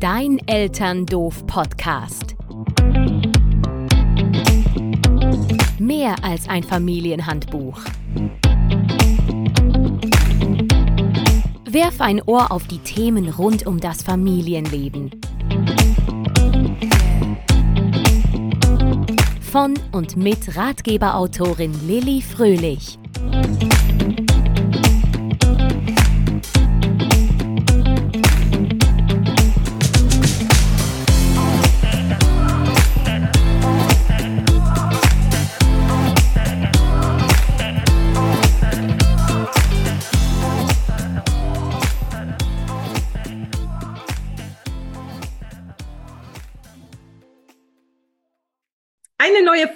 Dein Elterndoof-Podcast. Mehr als ein Familienhandbuch. Werf ein Ohr auf die Themen rund um das Familienleben. Von und mit Ratgeberautorin Lilly Fröhlich.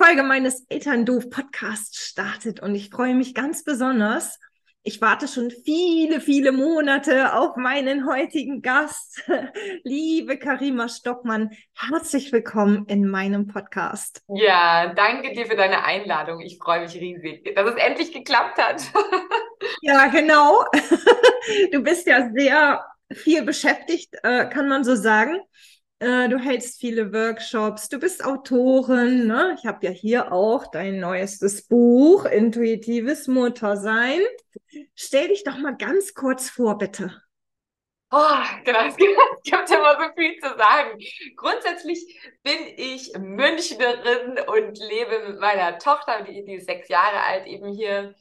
Folge meines Elterndoof-Podcasts startet und ich freue mich ganz besonders. Ich warte schon viele, viele Monate auf meinen heutigen Gast. Liebe Karima Stockmann, herzlich willkommen in meinem Podcast. Ja, danke dir für deine Einladung. Ich freue mich riesig, dass es endlich geklappt hat. ja, genau. Du bist ja sehr viel beschäftigt, äh, kann man so sagen. Äh, du hältst viele Workshops, du bist Autorin. Ne? Ich habe ja hier auch dein neuestes Buch, Intuitives Muttersein. Stell dich doch mal ganz kurz vor, bitte. Oh, genau, es gibt, es gibt immer so viel zu sagen. Grundsätzlich bin ich Münchnerin und lebe mit meiner Tochter, die, die ist sechs Jahre alt, eben hier.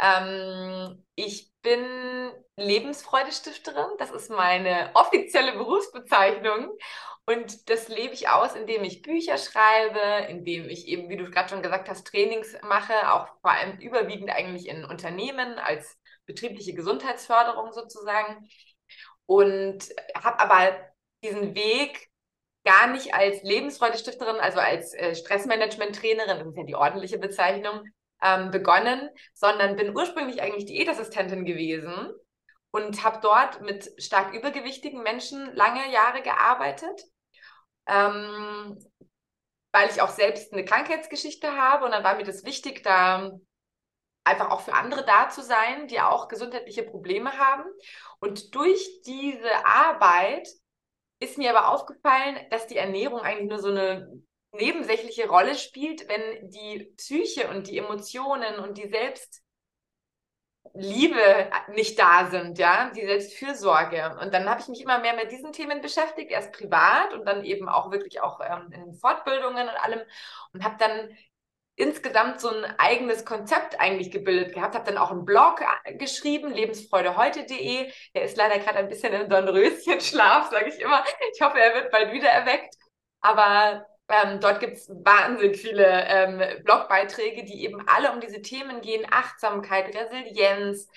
Ähm, ich bin Lebensfreudestifterin, das ist meine offizielle Berufsbezeichnung. Und das lebe ich aus, indem ich Bücher schreibe, indem ich eben, wie du gerade schon gesagt hast, Trainings mache, auch vor allem überwiegend eigentlich in Unternehmen als betriebliche Gesundheitsförderung sozusagen. Und habe aber diesen Weg gar nicht als Lebensfreudestifterin, also als äh, Stressmanagement-Trainerin, das ist ja die ordentliche Bezeichnung, ähm, begonnen, sondern bin ursprünglich eigentlich Diätassistentin gewesen und habe dort mit stark übergewichtigen Menschen lange Jahre gearbeitet ähm, weil ich auch selbst eine Krankheitsgeschichte habe und dann war mir das wichtig, da einfach auch für andere da zu sein, die auch gesundheitliche Probleme haben. Und durch diese Arbeit ist mir aber aufgefallen, dass die Ernährung eigentlich nur so eine nebensächliche Rolle spielt, wenn die Psyche und die Emotionen und die Selbst Liebe nicht da sind, ja, die Selbstfürsorge. Und dann habe ich mich immer mehr mit diesen Themen beschäftigt, erst privat und dann eben auch wirklich auch ähm, in Fortbildungen und allem und habe dann insgesamt so ein eigenes Konzept eigentlich gebildet gehabt, habe dann auch einen Blog äh, geschrieben, lebensfreudeheute.de. Der ist leider gerade ein bisschen im Dornröschenschlaf, sage ich immer. Ich hoffe, er wird bald wieder erweckt. Aber ähm, dort gibt es wahnsinnig viele ähm, Blogbeiträge, die eben alle um diese Themen gehen. Achtsamkeit, Resilienz,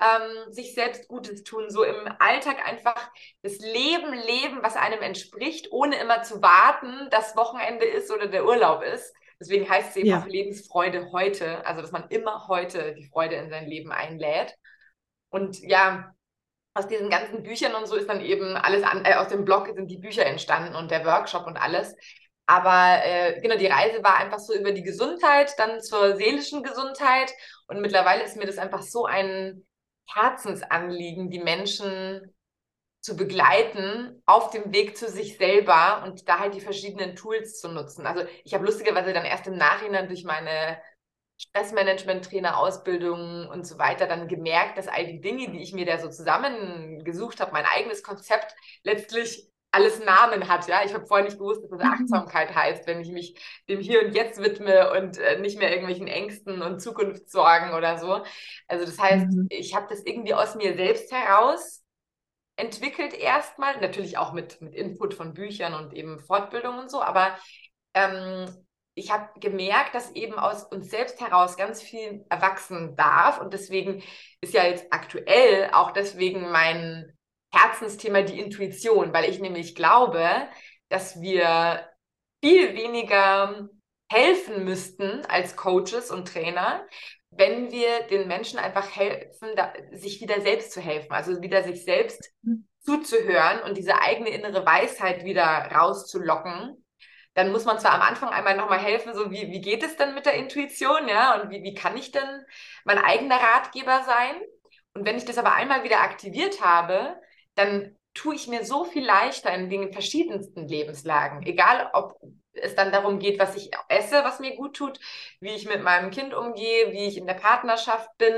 ähm, sich selbst Gutes tun, so im Alltag einfach das Leben leben, was einem entspricht, ohne immer zu warten, dass Wochenende ist oder der Urlaub ist. Deswegen heißt es eben ja. auch Lebensfreude heute, also dass man immer heute die Freude in sein Leben einlädt. Und ja, aus diesen ganzen Büchern und so ist dann eben alles an, äh, aus dem Blog sind die Bücher entstanden und der Workshop und alles. Aber äh, genau, die Reise war einfach so über die Gesundheit, dann zur seelischen Gesundheit. Und mittlerweile ist mir das einfach so ein Herzensanliegen, die Menschen zu begleiten auf dem Weg zu sich selber und da halt die verschiedenen Tools zu nutzen. Also ich habe lustigerweise dann erst im Nachhinein durch meine Stressmanagement-Trainer-Ausbildung und so weiter dann gemerkt, dass all die Dinge, die ich mir da so zusammengesucht habe, mein eigenes Konzept letztlich alles Namen hat. Ja, ich habe vorher nicht gewusst, dass das mhm. Achtsamkeit heißt, wenn ich mich dem Hier und Jetzt widme und äh, nicht mehr irgendwelchen Ängsten und Zukunftssorgen oder so. Also das heißt, mhm. ich habe das irgendwie aus mir selbst heraus entwickelt erstmal, natürlich auch mit, mit Input von Büchern und eben Fortbildung und so, aber ähm, ich habe gemerkt, dass eben aus uns selbst heraus ganz viel erwachsen darf und deswegen ist ja jetzt aktuell auch deswegen mein Herzensthema die Intuition, weil ich nämlich glaube, dass wir viel weniger helfen müssten als Coaches und Trainer, wenn wir den Menschen einfach helfen, da, sich wieder selbst zu helfen, also wieder sich selbst mhm. zuzuhören und diese eigene innere Weisheit wieder rauszulocken. Dann muss man zwar am Anfang einmal nochmal helfen, so wie, wie geht es denn mit der Intuition, ja, und wie, wie kann ich denn mein eigener Ratgeber sein? Und wenn ich das aber einmal wieder aktiviert habe, dann tue ich mir so viel leichter in den verschiedensten Lebenslagen. Egal, ob es dann darum geht, was ich esse, was mir gut tut, wie ich mit meinem Kind umgehe, wie ich in der Partnerschaft bin.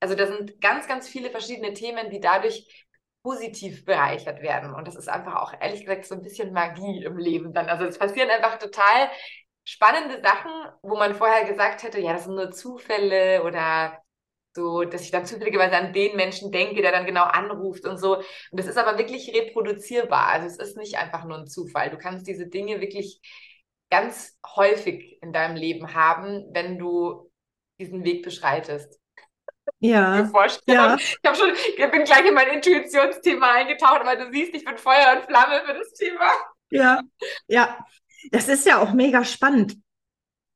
Also da sind ganz, ganz viele verschiedene Themen, die dadurch positiv bereichert werden. Und das ist einfach auch, ehrlich gesagt, so ein bisschen Magie im Leben dann. Also es passieren einfach total spannende Sachen, wo man vorher gesagt hätte, ja, das sind nur Zufälle oder so, dass ich dann zufälligerweise an den Menschen denke, der dann genau anruft und so. Und das ist aber wirklich reproduzierbar. Also es ist nicht einfach nur ein Zufall. Du kannst diese Dinge wirklich ganz häufig in deinem Leben haben, wenn du diesen Weg beschreitest. Ja. ja. Ich habe schon, ich bin gleich in mein Intuitionsthema eingetaucht, aber du siehst, ich bin Feuer und Flamme für das Thema. Ja, ja. Das ist ja auch mega spannend.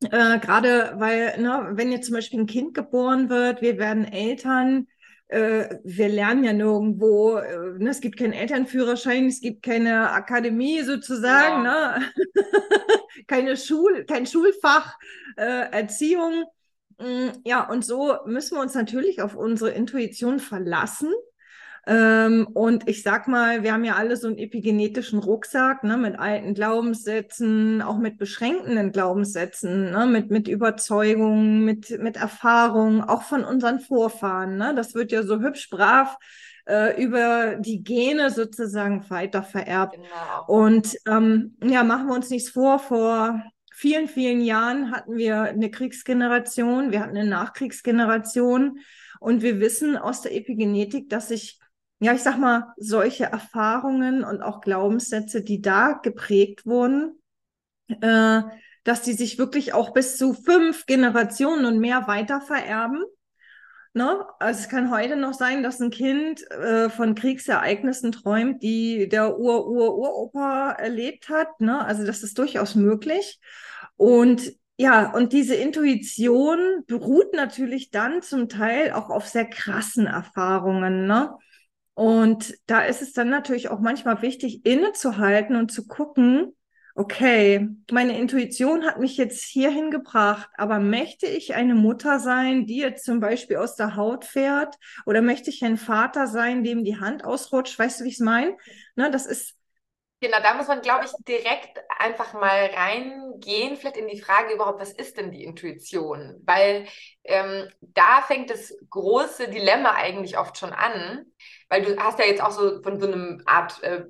Äh, Gerade weil, ne, wenn jetzt zum Beispiel ein Kind geboren wird, wir werden Eltern, äh, wir lernen ja nirgendwo, äh, ne, es gibt keinen Elternführerschein, es gibt keine Akademie sozusagen, ja. ne? keine Schul, kein Schulfach, äh, Erziehung. Mm, ja, und so müssen wir uns natürlich auf unsere Intuition verlassen. Ähm, und ich sag mal, wir haben ja alle so einen epigenetischen Rucksack ne, mit alten Glaubenssätzen, auch mit beschränkenden Glaubenssätzen, ne, mit, mit Überzeugungen, mit, mit Erfahrungen, auch von unseren Vorfahren. Ne? Das wird ja so hübsch brav äh, über die Gene sozusagen weiter vererbt. Genau. Und ähm, ja, machen wir uns nichts vor, vor vielen, vielen Jahren hatten wir eine Kriegsgeneration, wir hatten eine Nachkriegsgeneration und wir wissen aus der Epigenetik, dass sich ja, ich sag mal, solche Erfahrungen und auch Glaubenssätze, die da geprägt wurden, äh, dass die sich wirklich auch bis zu fünf Generationen und mehr weiter vererben. Ne? Also es kann heute noch sein, dass ein Kind äh, von Kriegsereignissen träumt, die der Ur-Ur-Uropa erlebt hat. Ne? Also das ist durchaus möglich. Und ja, und diese Intuition beruht natürlich dann zum Teil auch auf sehr krassen Erfahrungen. Ne? Und da ist es dann natürlich auch manchmal wichtig, innezuhalten und zu gucken, okay, meine Intuition hat mich jetzt hierhin gebracht, aber möchte ich eine Mutter sein, die jetzt zum Beispiel aus der Haut fährt? Oder möchte ich ein Vater sein, dem die Hand ausrutscht? Weißt du, wie ich es meine? Ne, das ist Genau, da muss man, glaube ich, direkt einfach mal reingehen, vielleicht in die Frage überhaupt, was ist denn die Intuition? Weil ähm, da fängt das große Dilemma eigentlich oft schon an, weil du hast ja jetzt auch so von so einem Art, äh,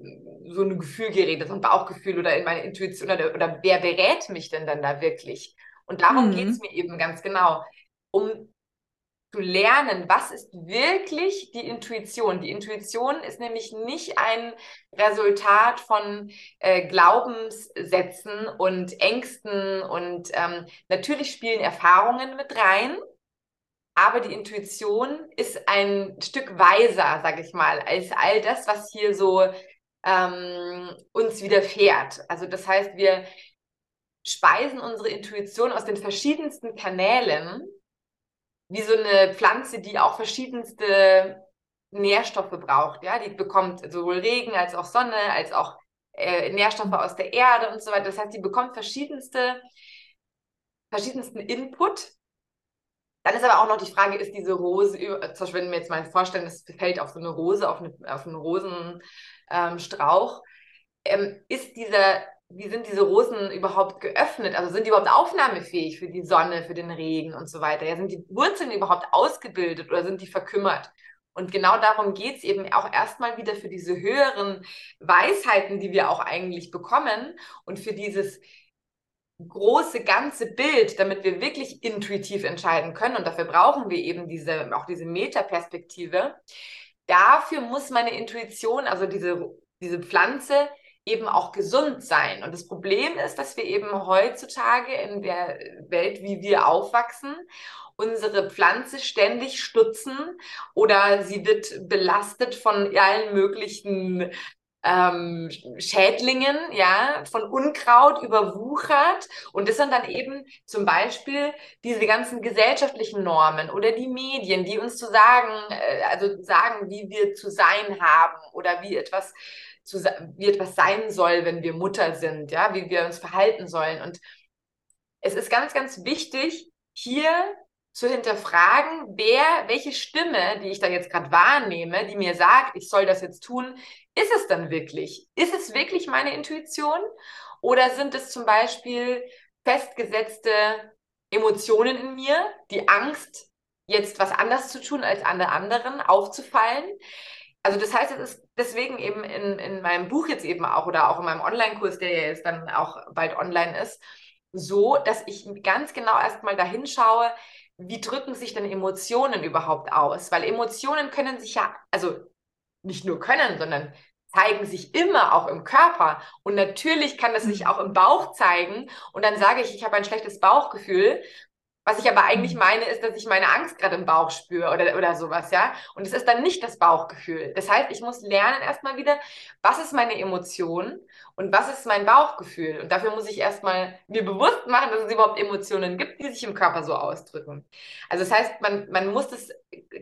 so einem Gefühl geredet, so ein Bauchgefühl oder in meine Intuition oder, oder wer berät mich denn dann da wirklich? Und darum mhm. geht es mir eben ganz genau, um zu lernen, was ist wirklich die Intuition. Die Intuition ist nämlich nicht ein Resultat von äh, Glaubenssätzen und Ängsten und ähm, natürlich spielen Erfahrungen mit rein, aber die Intuition ist ein Stück weiser, sage ich mal, als all das, was hier so ähm, uns widerfährt. Also das heißt, wir speisen unsere Intuition aus den verschiedensten Kanälen wie so eine Pflanze, die auch verschiedenste Nährstoffe braucht. Ja, die bekommt sowohl Regen als auch Sonne, als auch äh, Nährstoffe aus der Erde und so weiter. Das heißt, die bekommt verschiedenste, verschiedensten Input. Dann ist aber auch noch die Frage, ist diese Rose, zum Beispiel, wenn wir jetzt mal vorstellen, das fällt auf so eine Rose, auf, eine, auf einen Rosenstrauch, ähm, ist dieser wie sind diese Rosen überhaupt geöffnet? Also sind die überhaupt aufnahmefähig für die Sonne, für den Regen und so weiter? Ja, sind die Wurzeln überhaupt ausgebildet oder sind die verkümmert? Und genau darum geht es eben auch erstmal wieder für diese höheren Weisheiten, die wir auch eigentlich bekommen und für dieses große ganze Bild, damit wir wirklich intuitiv entscheiden können. Und dafür brauchen wir eben diese, auch diese Metaperspektive. Dafür muss meine Intuition, also diese, diese Pflanze, eben auch gesund sein. Und das Problem ist, dass wir eben heutzutage in der Welt, wie wir aufwachsen, unsere Pflanze ständig stutzen oder sie wird belastet von allen möglichen ähm, Schädlingen, ja, von Unkraut überwuchert. Und das sind dann eben zum Beispiel diese ganzen gesellschaftlichen Normen oder die Medien, die uns zu sagen, äh, also sagen, wie wir zu sein haben oder wie etwas zu, wie etwas sein soll, wenn wir Mutter sind, ja, wie wir uns verhalten sollen. Und es ist ganz, ganz wichtig, hier zu hinterfragen, wer, welche Stimme, die ich da jetzt gerade wahrnehme, die mir sagt, ich soll das jetzt tun, ist es dann wirklich? Ist es wirklich meine Intuition? Oder sind es zum Beispiel festgesetzte Emotionen in mir, die Angst, jetzt was anders zu tun als alle anderen, aufzufallen? Also das heißt, es ist deswegen eben in, in meinem Buch jetzt eben auch oder auch in meinem Online-Kurs, der ja jetzt dann auch bald online ist, so, dass ich ganz genau erstmal dahin schaue, wie drücken sich denn Emotionen überhaupt aus? Weil Emotionen können sich ja, also nicht nur können, sondern zeigen sich immer auch im Körper. Und natürlich kann das sich mhm. auch im Bauch zeigen. Und dann sage ich, ich habe ein schlechtes Bauchgefühl. Was ich aber eigentlich mhm. meine, ist, dass ich meine Angst gerade im Bauch spüre oder, oder sowas, ja. Und es ist dann nicht das Bauchgefühl. Das heißt, ich muss lernen erstmal wieder, was ist meine Emotion und was ist mein Bauchgefühl. Und dafür muss ich erstmal mir bewusst machen, dass es überhaupt Emotionen gibt, die sich im Körper so ausdrücken. Also das heißt, man, man muss das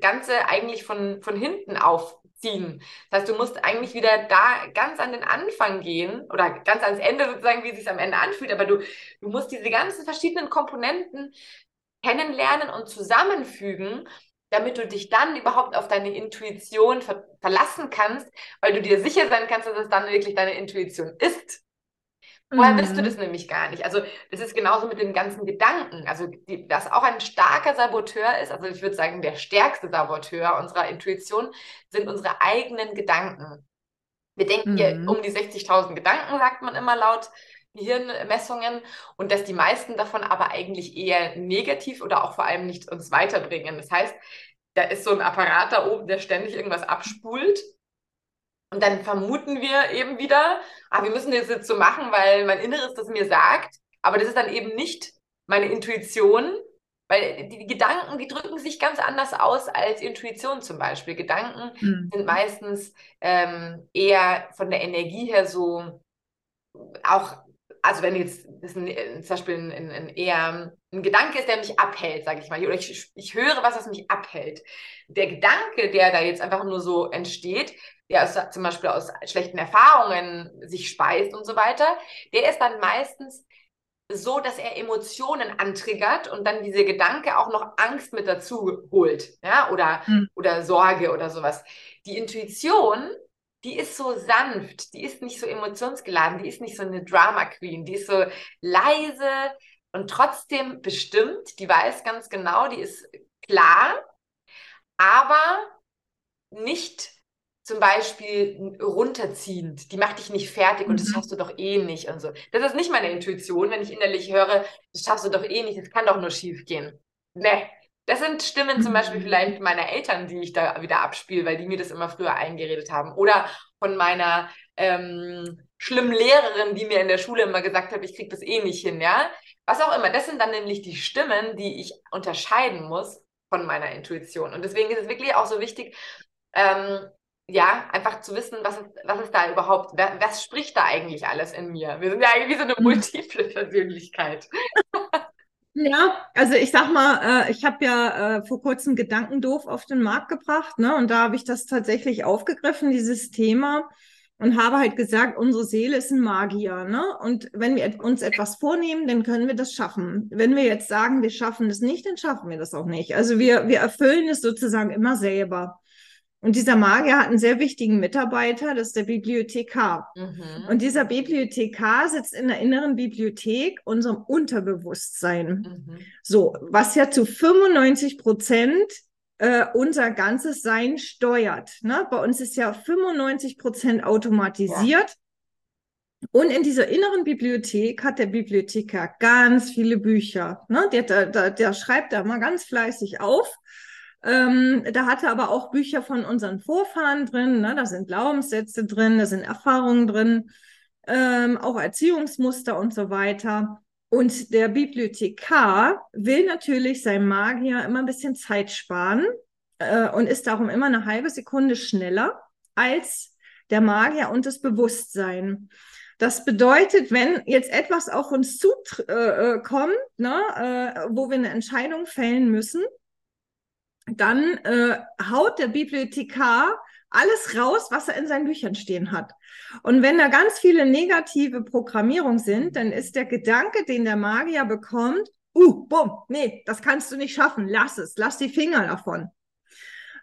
Ganze eigentlich von, von hinten aufziehen. Das heißt, du musst eigentlich wieder da ganz an den Anfang gehen oder ganz ans Ende sozusagen, wie es sich am Ende anfühlt. Aber du, du musst diese ganzen verschiedenen Komponenten kennenlernen und zusammenfügen, damit du dich dann überhaupt auf deine Intuition ver verlassen kannst, weil du dir sicher sein kannst, dass es dann wirklich deine Intuition ist. Vorher mhm. bist du das nämlich gar nicht. Also das ist genauso mit den ganzen Gedanken. Also die, was auch ein starker Saboteur ist, also ich würde sagen, der stärkste Saboteur unserer Intuition sind unsere eigenen Gedanken. Wir denken mhm. hier um die 60.000 Gedanken, sagt man immer laut Gehirnmessungen und dass die meisten davon aber eigentlich eher negativ oder auch vor allem nicht uns weiterbringen. Das heißt, da ist so ein Apparat da oben, der ständig irgendwas abspult. Und dann vermuten wir eben wieder, ah, wir müssen das jetzt so machen, weil mein Inneres das mir sagt. Aber das ist dann eben nicht meine Intuition, weil die, Gedanken, die drücken sich ganz anders aus als Intuition zum Beispiel. Gedanken mhm. sind meistens ähm, eher von der Energie her so auch also wenn jetzt das ein, äh, zum Beispiel ein, ein, ein, eher ein Gedanke ist, der mich abhält, sage ich mal, oder ich, ich höre was, was mich abhält. Der Gedanke, der da jetzt einfach nur so entsteht, der aus, zum Beispiel aus schlechten Erfahrungen sich speist und so weiter, der ist dann meistens so, dass er Emotionen antriggert und dann diese Gedanke auch noch Angst mit dazu holt, ja, oder, hm. oder Sorge oder sowas. Die Intuition die ist so sanft, die ist nicht so emotionsgeladen, die ist nicht so eine Drama Queen, die ist so leise und trotzdem bestimmt, die weiß ganz genau, die ist klar, aber nicht zum Beispiel runterziehend, die macht dich nicht fertig und das mhm. schaffst du doch eh nicht und so. Das ist nicht meine Intuition, wenn ich innerlich höre, das schaffst du doch eh nicht, das kann doch nur schief gehen. Nee, das sind Stimmen zum Beispiel mhm. vielleicht meiner Eltern, die ich da wieder abspiele, weil die mir das immer früher eingeredet haben. Oder von meiner ähm, schlimmen Lehrerin, die mir in der Schule immer gesagt hat, ich kriege das eh nicht hin, ja. Was auch immer. Das sind dann nämlich die Stimmen, die ich unterscheiden muss von meiner Intuition. Und deswegen ist es wirklich auch so wichtig, ähm, ja, einfach zu wissen, was ist, was ist da überhaupt, was, was spricht da eigentlich alles in mir? Wir sind ja eigentlich wie so eine mhm. multiple Persönlichkeit. Ja, also ich sag mal, äh, ich habe ja äh, vor kurzem Gedankendoof auf den Markt gebracht, ne? Und da habe ich das tatsächlich aufgegriffen, dieses Thema, und habe halt gesagt, unsere Seele ist ein Magier, ne? Und wenn wir uns etwas vornehmen, dann können wir das schaffen. Wenn wir jetzt sagen, wir schaffen es nicht, dann schaffen wir das auch nicht. Also wir, wir erfüllen es sozusagen immer selber. Und dieser Magier hat einen sehr wichtigen Mitarbeiter, das ist der Bibliothekar. Mhm. Und dieser Bibliothekar sitzt in der inneren Bibliothek, unserem Unterbewusstsein. Mhm. So, was ja zu 95 Prozent äh, unser ganzes Sein steuert. Ne? Bei uns ist ja 95 Prozent automatisiert. Ja. Und in dieser inneren Bibliothek hat der Bibliothekar ganz viele Bücher. Ne? Der, der, der schreibt da mal ganz fleißig auf ähm, da hatte aber auch Bücher von unseren Vorfahren drin. Ne? Da sind Glaubenssätze drin, da sind Erfahrungen drin, ähm, auch Erziehungsmuster und so weiter. Und der Bibliothekar will natürlich seinem Magier immer ein bisschen Zeit sparen äh, und ist darum immer eine halbe Sekunde schneller als der Magier und das Bewusstsein. Das bedeutet, wenn jetzt etwas auf uns zukommt, äh, äh ne, äh, wo wir eine Entscheidung fällen müssen, dann äh, haut der Bibliothekar alles raus, was er in seinen Büchern stehen hat. Und wenn da ganz viele negative Programmierungen sind, dann ist der Gedanke, den der Magier bekommt, uh, bumm, nee, das kannst du nicht schaffen, lass es, lass die Finger davon.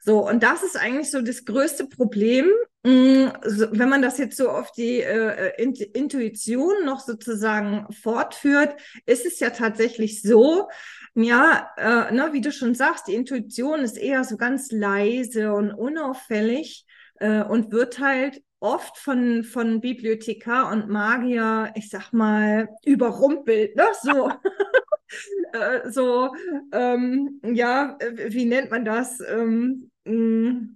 So, und das ist eigentlich so das größte Problem, mm, wenn man das jetzt so auf die äh, Intuition noch sozusagen fortführt, ist es ja tatsächlich so, ja, äh, ne, wie du schon sagst, die Intuition ist eher so ganz leise und unauffällig äh, und wird halt oft von, von Bibliothekar und Magier, ich sag mal, überrumpelt, ne? So. äh, so, ähm, ja, wie nennt man das? Ähm, mh,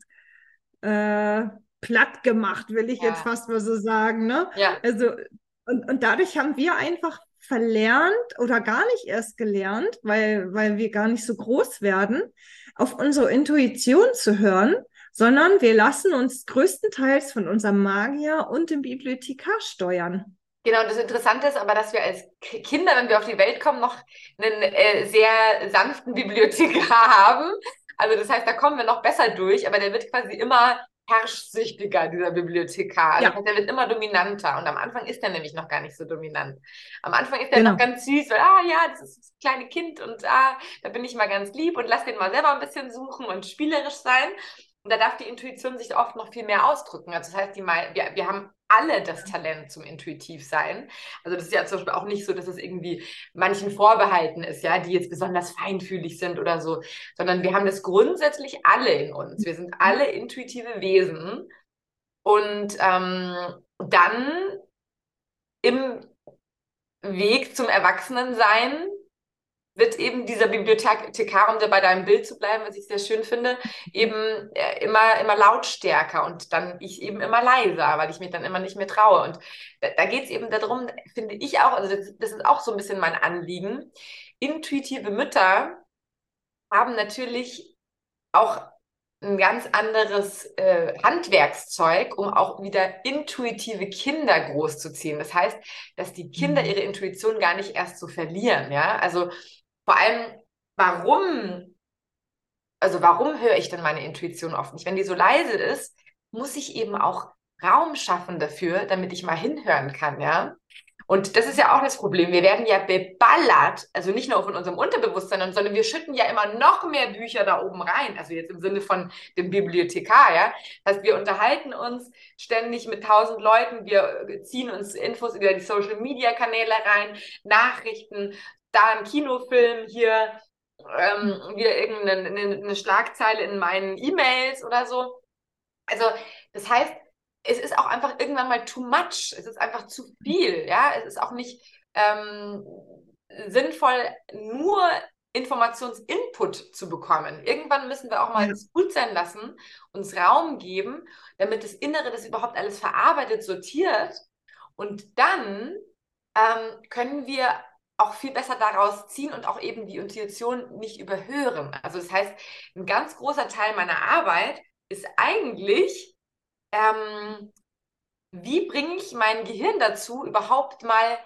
äh, platt gemacht, will ich ja. jetzt fast mal so sagen. Ne? Ja. Also, und, und dadurch haben wir einfach verlernt oder gar nicht erst gelernt, weil, weil wir gar nicht so groß werden, auf unsere Intuition zu hören, sondern wir lassen uns größtenteils von unserem Magier und dem Bibliothekar steuern. Genau, das Interessante ist aber, dass wir als Kinder, wenn wir auf die Welt kommen, noch einen äh, sehr sanften Bibliothekar haben, also das heißt, da kommen wir noch besser durch, aber der wird quasi immer herrschsüchtiger, dieser Bibliothekar. Also ja. der wird immer dominanter. Und am Anfang ist er nämlich noch gar nicht so dominant. Am Anfang ist er genau. noch ganz süß, weil, ah ja, das ist das kleine Kind und ah, da bin ich mal ganz lieb und lass den mal selber ein bisschen suchen und spielerisch sein. Und da darf die Intuition sich oft noch viel mehr ausdrücken. Also das heißt, die wir, wir haben alle das Talent zum Intuitivsein. Also das ist ja zum Beispiel auch nicht so, dass es irgendwie manchen vorbehalten ist, ja, die jetzt besonders feinfühlig sind oder so, sondern wir haben das grundsätzlich alle in uns. Wir sind alle intuitive Wesen. Und ähm, dann im Weg zum Erwachsenensein wird eben dieser Bibliothekar, um bei deinem Bild zu bleiben, was ich sehr schön finde, eben äh, immer, immer lautstärker und dann ich eben immer leiser, weil ich mich dann immer nicht mehr traue. Und da, da geht es eben darum, finde ich auch, also das, das ist auch so ein bisschen mein Anliegen. Intuitive Mütter haben natürlich auch ein ganz anderes äh, Handwerkszeug, um auch wieder intuitive Kinder großzuziehen. Das heißt, dass die Kinder mhm. ihre Intuition gar nicht erst so verlieren. Ja, also vor allem, warum, also warum höre ich denn meine Intuition oft nicht? Wenn die so leise ist, muss ich eben auch Raum schaffen dafür, damit ich mal hinhören kann, ja. Und das ist ja auch das Problem. Wir werden ja beballert, also nicht nur von unserem Unterbewusstsein, sondern wir schütten ja immer noch mehr Bücher da oben rein. Also jetzt im Sinne von dem Bibliothekar, ja. Das heißt, wir unterhalten uns ständig mit tausend Leuten, wir ziehen uns Infos über die Social Media Kanäle rein, Nachrichten, da ein Kinofilm, hier ähm, wieder irgendeine eine Schlagzeile in meinen E-Mails oder so. Also, das heißt, es ist auch einfach irgendwann mal too much. Es ist einfach zu viel. Ja, es ist auch nicht ähm, sinnvoll, nur Informationsinput zu bekommen. Irgendwann müssen wir auch mal ja. gut sein lassen, uns Raum geben, damit das Innere das überhaupt alles verarbeitet, sortiert. Und dann ähm, können wir auch viel besser daraus ziehen und auch eben die Intuition nicht überhören. Also das heißt, ein ganz großer Teil meiner Arbeit ist eigentlich, ähm, wie bringe ich mein Gehirn dazu, überhaupt mal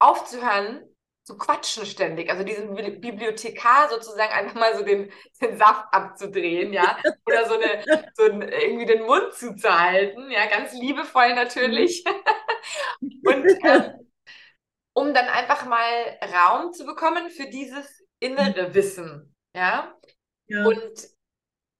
aufzuhören, zu quatschen ständig. Also diesen Bibliothekar sozusagen einfach mal so den, den Saft abzudrehen, ja. Oder so, eine, so ein, irgendwie den Mund zuzuhalten, ja, ganz liebevoll natürlich. und ähm, um dann einfach mal Raum zu bekommen für dieses innere Wissen. Ja. ja. Und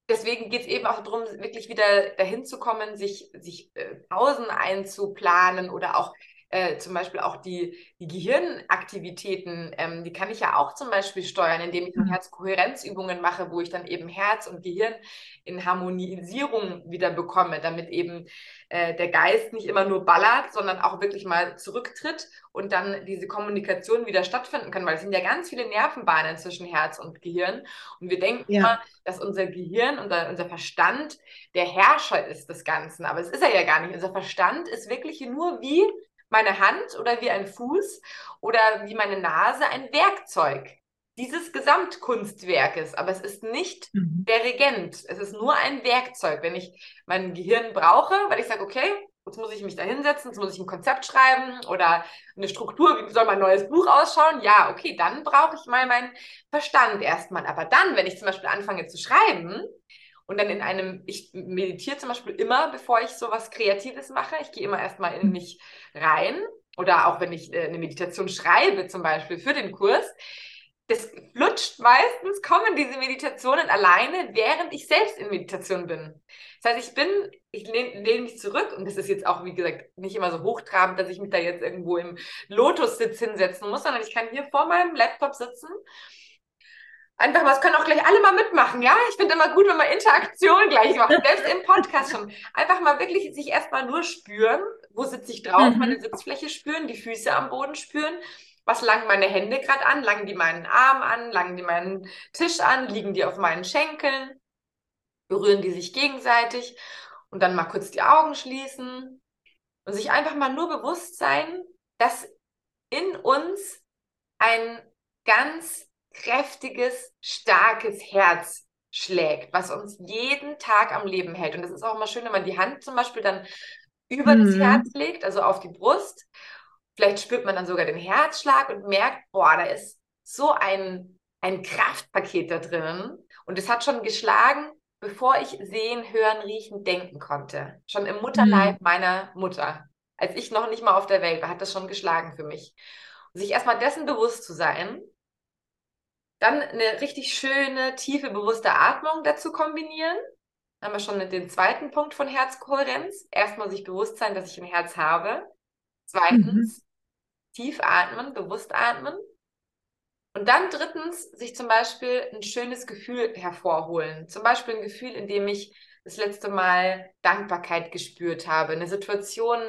deswegen geht es eben auch darum, wirklich wieder dahin zu kommen, sich, sich äh, Pausen einzuplanen oder auch äh, zum Beispiel auch die, die Gehirnaktivitäten, ähm, die kann ich ja auch zum Beispiel steuern, indem ich mhm. Herzkohärenzübungen mache, wo ich dann eben Herz und Gehirn in Harmonisierung wieder bekomme, damit eben äh, der Geist nicht immer nur ballert, sondern auch wirklich mal zurücktritt und dann diese Kommunikation wieder stattfinden kann, weil es sind ja ganz viele Nervenbahnen zwischen Herz und Gehirn und wir denken ja. immer, dass unser Gehirn, unser, unser Verstand der Herrscher ist des Ganzen, aber es ist er ja gar nicht. Unser Verstand ist wirklich nur wie meine Hand oder wie ein Fuß oder wie meine Nase ein Werkzeug dieses Gesamtkunstwerkes, aber es ist nicht mhm. der Regent. Es ist nur ein Werkzeug. Wenn ich mein Gehirn brauche, weil ich sage, okay, jetzt muss ich mich da hinsetzen, jetzt muss ich ein Konzept schreiben oder eine Struktur, wie soll mein neues Buch ausschauen? Ja, okay, dann brauche ich mal meinen Verstand erstmal. Aber dann, wenn ich zum Beispiel anfange zu schreiben, und dann in einem, ich meditiere zum Beispiel immer, bevor ich so was Kreatives mache. Ich gehe immer erstmal in mich rein oder auch wenn ich äh, eine Meditation schreibe, zum Beispiel für den Kurs, das flutscht meistens, kommen diese Meditationen alleine, während ich selbst in Meditation bin. Das heißt, ich bin, ich lehne lehn mich zurück und das ist jetzt auch, wie gesagt, nicht immer so hochtrabend, dass ich mich da jetzt irgendwo im Lotussitz hinsetzen muss, sondern ich kann hier vor meinem Laptop sitzen. Einfach mal, es können auch gleich alle mal mitmachen, ja? Ich finde immer gut, wenn man Interaktion gleich macht, selbst im Podcast schon. Einfach mal wirklich sich erstmal nur spüren, wo sitze ich drauf, mhm. meine Sitzfläche spüren, die Füße am Boden spüren was langen meine Hände gerade an? Langen die meinen Arm an? Langen die meinen Tisch an? Liegen die auf meinen Schenkeln? Berühren die sich gegenseitig? Und dann mal kurz die Augen schließen und sich einfach mal nur bewusst sein, dass in uns ein ganz kräftiges, starkes Herz schlägt, was uns jeden Tag am Leben hält. Und das ist auch immer schön, wenn man die Hand zum Beispiel dann über mhm. das Herz legt, also auf die Brust Vielleicht spürt man dann sogar den Herzschlag und merkt, boah, da ist so ein, ein Kraftpaket da drin. Und es hat schon geschlagen, bevor ich sehen, hören, riechen, denken konnte. Schon im Mutterleib mhm. meiner Mutter. Als ich noch nicht mal auf der Welt war, hat das schon geschlagen für mich. Und sich erstmal dessen bewusst zu sein, dann eine richtig schöne, tiefe, bewusste Atmung dazu kombinieren. Dann haben wir schon den zweiten Punkt von Herzkohärenz. Erstmal sich bewusst sein, dass ich ein Herz habe. Zweitens, mhm. tief atmen, bewusst atmen. Und dann drittens, sich zum Beispiel ein schönes Gefühl hervorholen. Zum Beispiel ein Gefühl, in dem ich das letzte Mal Dankbarkeit gespürt habe, eine Situation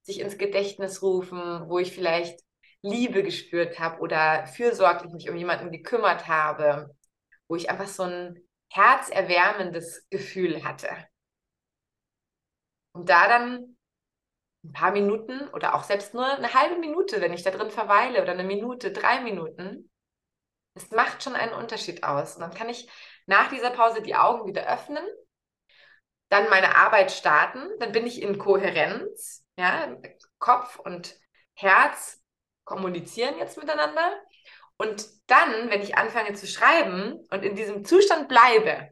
sich ins Gedächtnis rufen, wo ich vielleicht Liebe gespürt habe oder fürsorglich mich um jemanden gekümmert habe, wo ich einfach so ein herzerwärmendes Gefühl hatte. Und da dann ein paar Minuten oder auch selbst nur eine halbe Minute, wenn ich da drin verweile oder eine Minute, drei Minuten, das macht schon einen Unterschied aus. Und dann kann ich nach dieser Pause die Augen wieder öffnen, dann meine Arbeit starten, dann bin ich in Kohärenz, ja, Kopf und Herz kommunizieren jetzt miteinander. Und dann, wenn ich anfange zu schreiben und in diesem Zustand bleibe,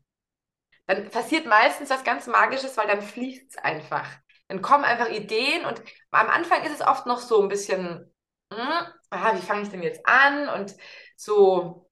dann passiert meistens was ganz Magisches, weil dann fließt es einfach. Dann kommen einfach Ideen und am Anfang ist es oft noch so ein bisschen, hm, ah, wie fange ich denn jetzt an? Und so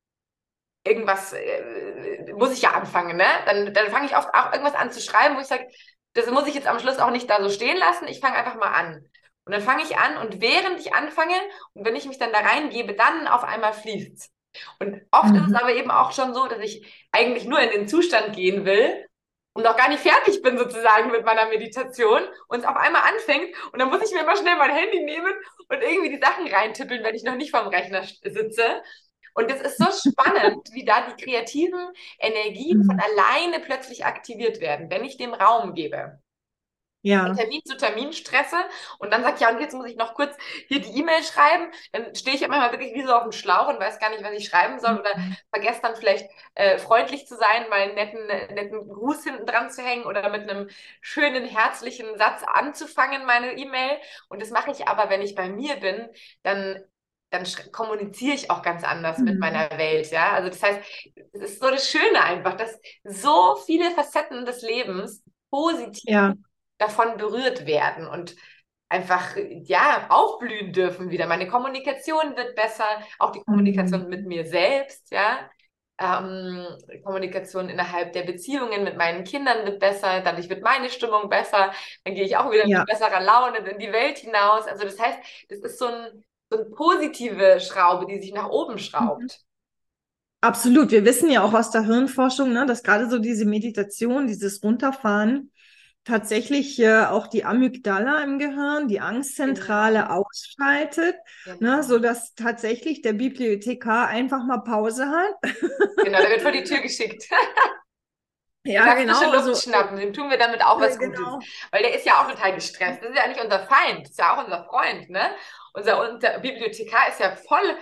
irgendwas äh, muss ich ja anfangen, ne? Dann, dann fange ich oft auch irgendwas an zu schreiben, wo ich sage, das muss ich jetzt am Schluss auch nicht da so stehen lassen, ich fange einfach mal an. Und dann fange ich an und während ich anfange und wenn ich mich dann da reingebe, dann auf einmal fließt es. Und oft mhm. ist es mhm. aber eben auch schon so, dass ich eigentlich nur in den Zustand gehen will, und noch gar nicht fertig bin sozusagen mit meiner Meditation und es auf einmal anfängt und dann muss ich mir immer schnell mein Handy nehmen und irgendwie die Sachen reintippeln, wenn ich noch nicht vorm Rechner sitze. Und es ist so spannend, wie da die kreativen Energien von mhm. alleine plötzlich aktiviert werden, wenn ich dem Raum gebe ja. Termin zu Termin stresse und dann sage ich, ja, und jetzt muss ich noch kurz hier die E-Mail schreiben, dann stehe ich immer wirklich wie so auf dem Schlauch und weiß gar nicht, was ich schreiben soll oder mhm. vergesse dann vielleicht äh, freundlich zu sein, mal einen netten, netten Gruß hinten dran zu hängen oder mit einem schönen, herzlichen Satz anzufangen, meine E-Mail. Und das mache ich aber, wenn ich bei mir bin, dann dann kommuniziere ich auch ganz anders mhm. mit meiner Welt, ja. Also das heißt, es ist so das Schöne einfach, dass so viele Facetten des Lebens positiv ja davon berührt werden und einfach, ja, aufblühen dürfen wieder. Meine Kommunikation wird besser, auch die Kommunikation mhm. mit mir selbst, ja. Ähm, Kommunikation innerhalb der Beziehungen mit meinen Kindern wird besser, dadurch wird meine Stimmung besser, dann gehe ich auch wieder ja. mit besserer Laune in die Welt hinaus. Also das heißt, das ist so, ein, so eine positive Schraube, die sich nach oben schraubt. Mhm. Absolut. Wir wissen ja auch aus der Hirnforschung, ne, dass gerade so diese Meditation, dieses Runterfahren, tatsächlich äh, auch die Amygdala im Gehirn, die Angstzentrale genau. ausschaltet, ne, genau. ne, sodass tatsächlich der Bibliothekar einfach mal Pause hat. genau, der wird vor die Tür geschickt. Ja, genau. Luft so. schnappen, dem tun wir damit auch was genau. Gutes. Weil der ist ja auch total gestresst. Das ist ja nicht unser Feind, das ist ja auch unser Freund, ne? Unser, unser Bibliothekar ist ja voll,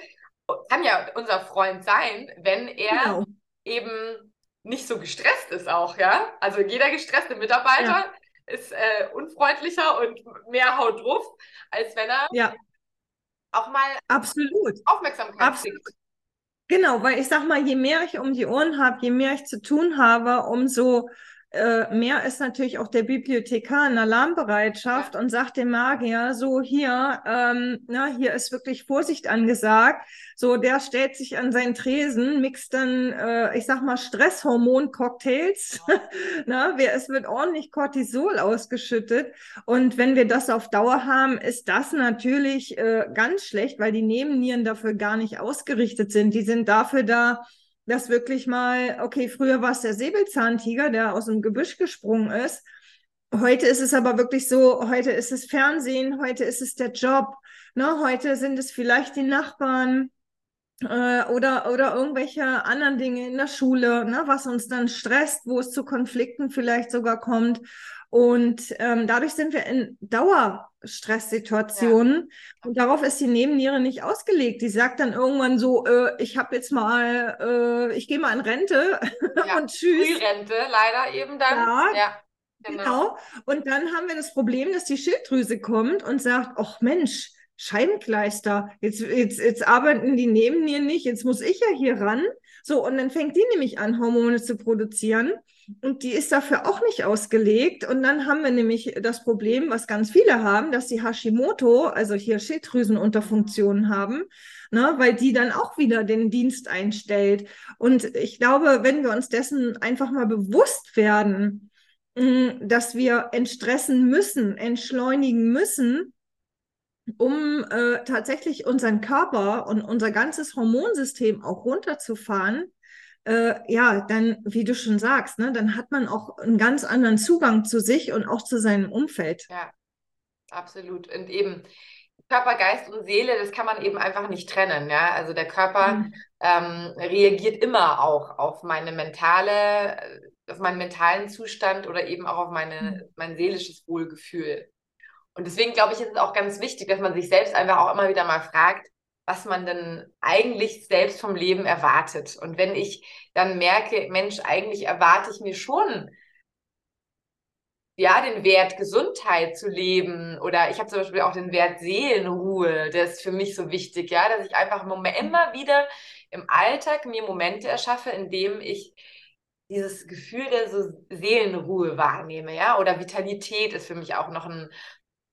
kann ja unser Freund sein, wenn er genau. eben nicht so gestresst ist auch, ja. Also jeder gestresste Mitarbeiter ja. ist äh, unfreundlicher und mehr haut drauf, als wenn er ja. auch mal Absolut. Aufmerksamkeit Absolut. kriegt. Genau, weil ich sag mal, je mehr ich um die Ohren habe, je mehr ich zu tun habe, umso äh, mehr ist natürlich auch der Bibliothekar in Alarmbereitschaft und sagt dem Magier, so hier, ähm, na, hier ist wirklich Vorsicht angesagt. So, der stellt sich an seinen Tresen, mixt dann, äh, ich sag mal, Stresshormon-Cocktails. Ja. na, es wird ordentlich Cortisol ausgeschüttet. Und wenn wir das auf Dauer haben, ist das natürlich äh, ganz schlecht, weil die Nebennieren dafür gar nicht ausgerichtet sind. Die sind dafür da, dass wirklich mal, okay, früher war es der Säbelzahntiger, der aus dem Gebüsch gesprungen ist. Heute ist es aber wirklich so, heute ist es Fernsehen, heute ist es der Job, ne? heute sind es vielleicht die Nachbarn äh, oder, oder irgendwelche anderen Dinge in der Schule, ne? was uns dann stresst, wo es zu Konflikten vielleicht sogar kommt. Und ähm, dadurch sind wir in Dauerstresssituationen. Ja. Und darauf ist die Nebenniere nicht ausgelegt. Die sagt dann irgendwann so, äh, ich habe jetzt mal, äh, ich gehe mal in Rente ja. und tschüss. Frührente leider eben dann. Ja. ja. Genau. genau. Und dann haben wir das Problem, dass die Schilddrüse kommt und sagt, ach Mensch, Scheibenkleister, jetzt, jetzt, jetzt arbeiten die Nebennieren nicht, jetzt muss ich ja hier ran. So, und dann fängt die nämlich an, Hormone zu produzieren. Und die ist dafür auch nicht ausgelegt. Und dann haben wir nämlich das Problem, was ganz viele haben, dass die Hashimoto, also hier Schilddrüsenunterfunktionen haben, ne, weil die dann auch wieder den Dienst einstellt. Und ich glaube, wenn wir uns dessen einfach mal bewusst werden, mm, dass wir entstressen müssen, entschleunigen müssen, um äh, tatsächlich unseren Körper und unser ganzes Hormonsystem auch runterzufahren, äh, ja, dann, wie du schon sagst, ne, dann hat man auch einen ganz anderen Zugang zu sich und auch zu seinem Umfeld. Ja, absolut. Und eben Körper, Geist und Seele, das kann man eben einfach nicht trennen. Ja? Also der Körper mhm. ähm, reagiert immer auch auf meine mentale, auf meinen mentalen Zustand oder eben auch auf meine, mhm. mein seelisches Wohlgefühl. Und deswegen glaube ich, ist es auch ganz wichtig, dass man sich selbst einfach auch immer wieder mal fragt, was man denn eigentlich selbst vom Leben erwartet. Und wenn ich dann merke, Mensch, eigentlich erwarte ich mir schon, ja, den Wert Gesundheit zu leben oder ich habe zum Beispiel auch den Wert Seelenruhe, der ist für mich so wichtig, ja, dass ich einfach immer wieder im Alltag mir Momente erschaffe, in dem ich dieses Gefühl der so Seelenruhe wahrnehme, ja, oder Vitalität ist für mich auch noch ein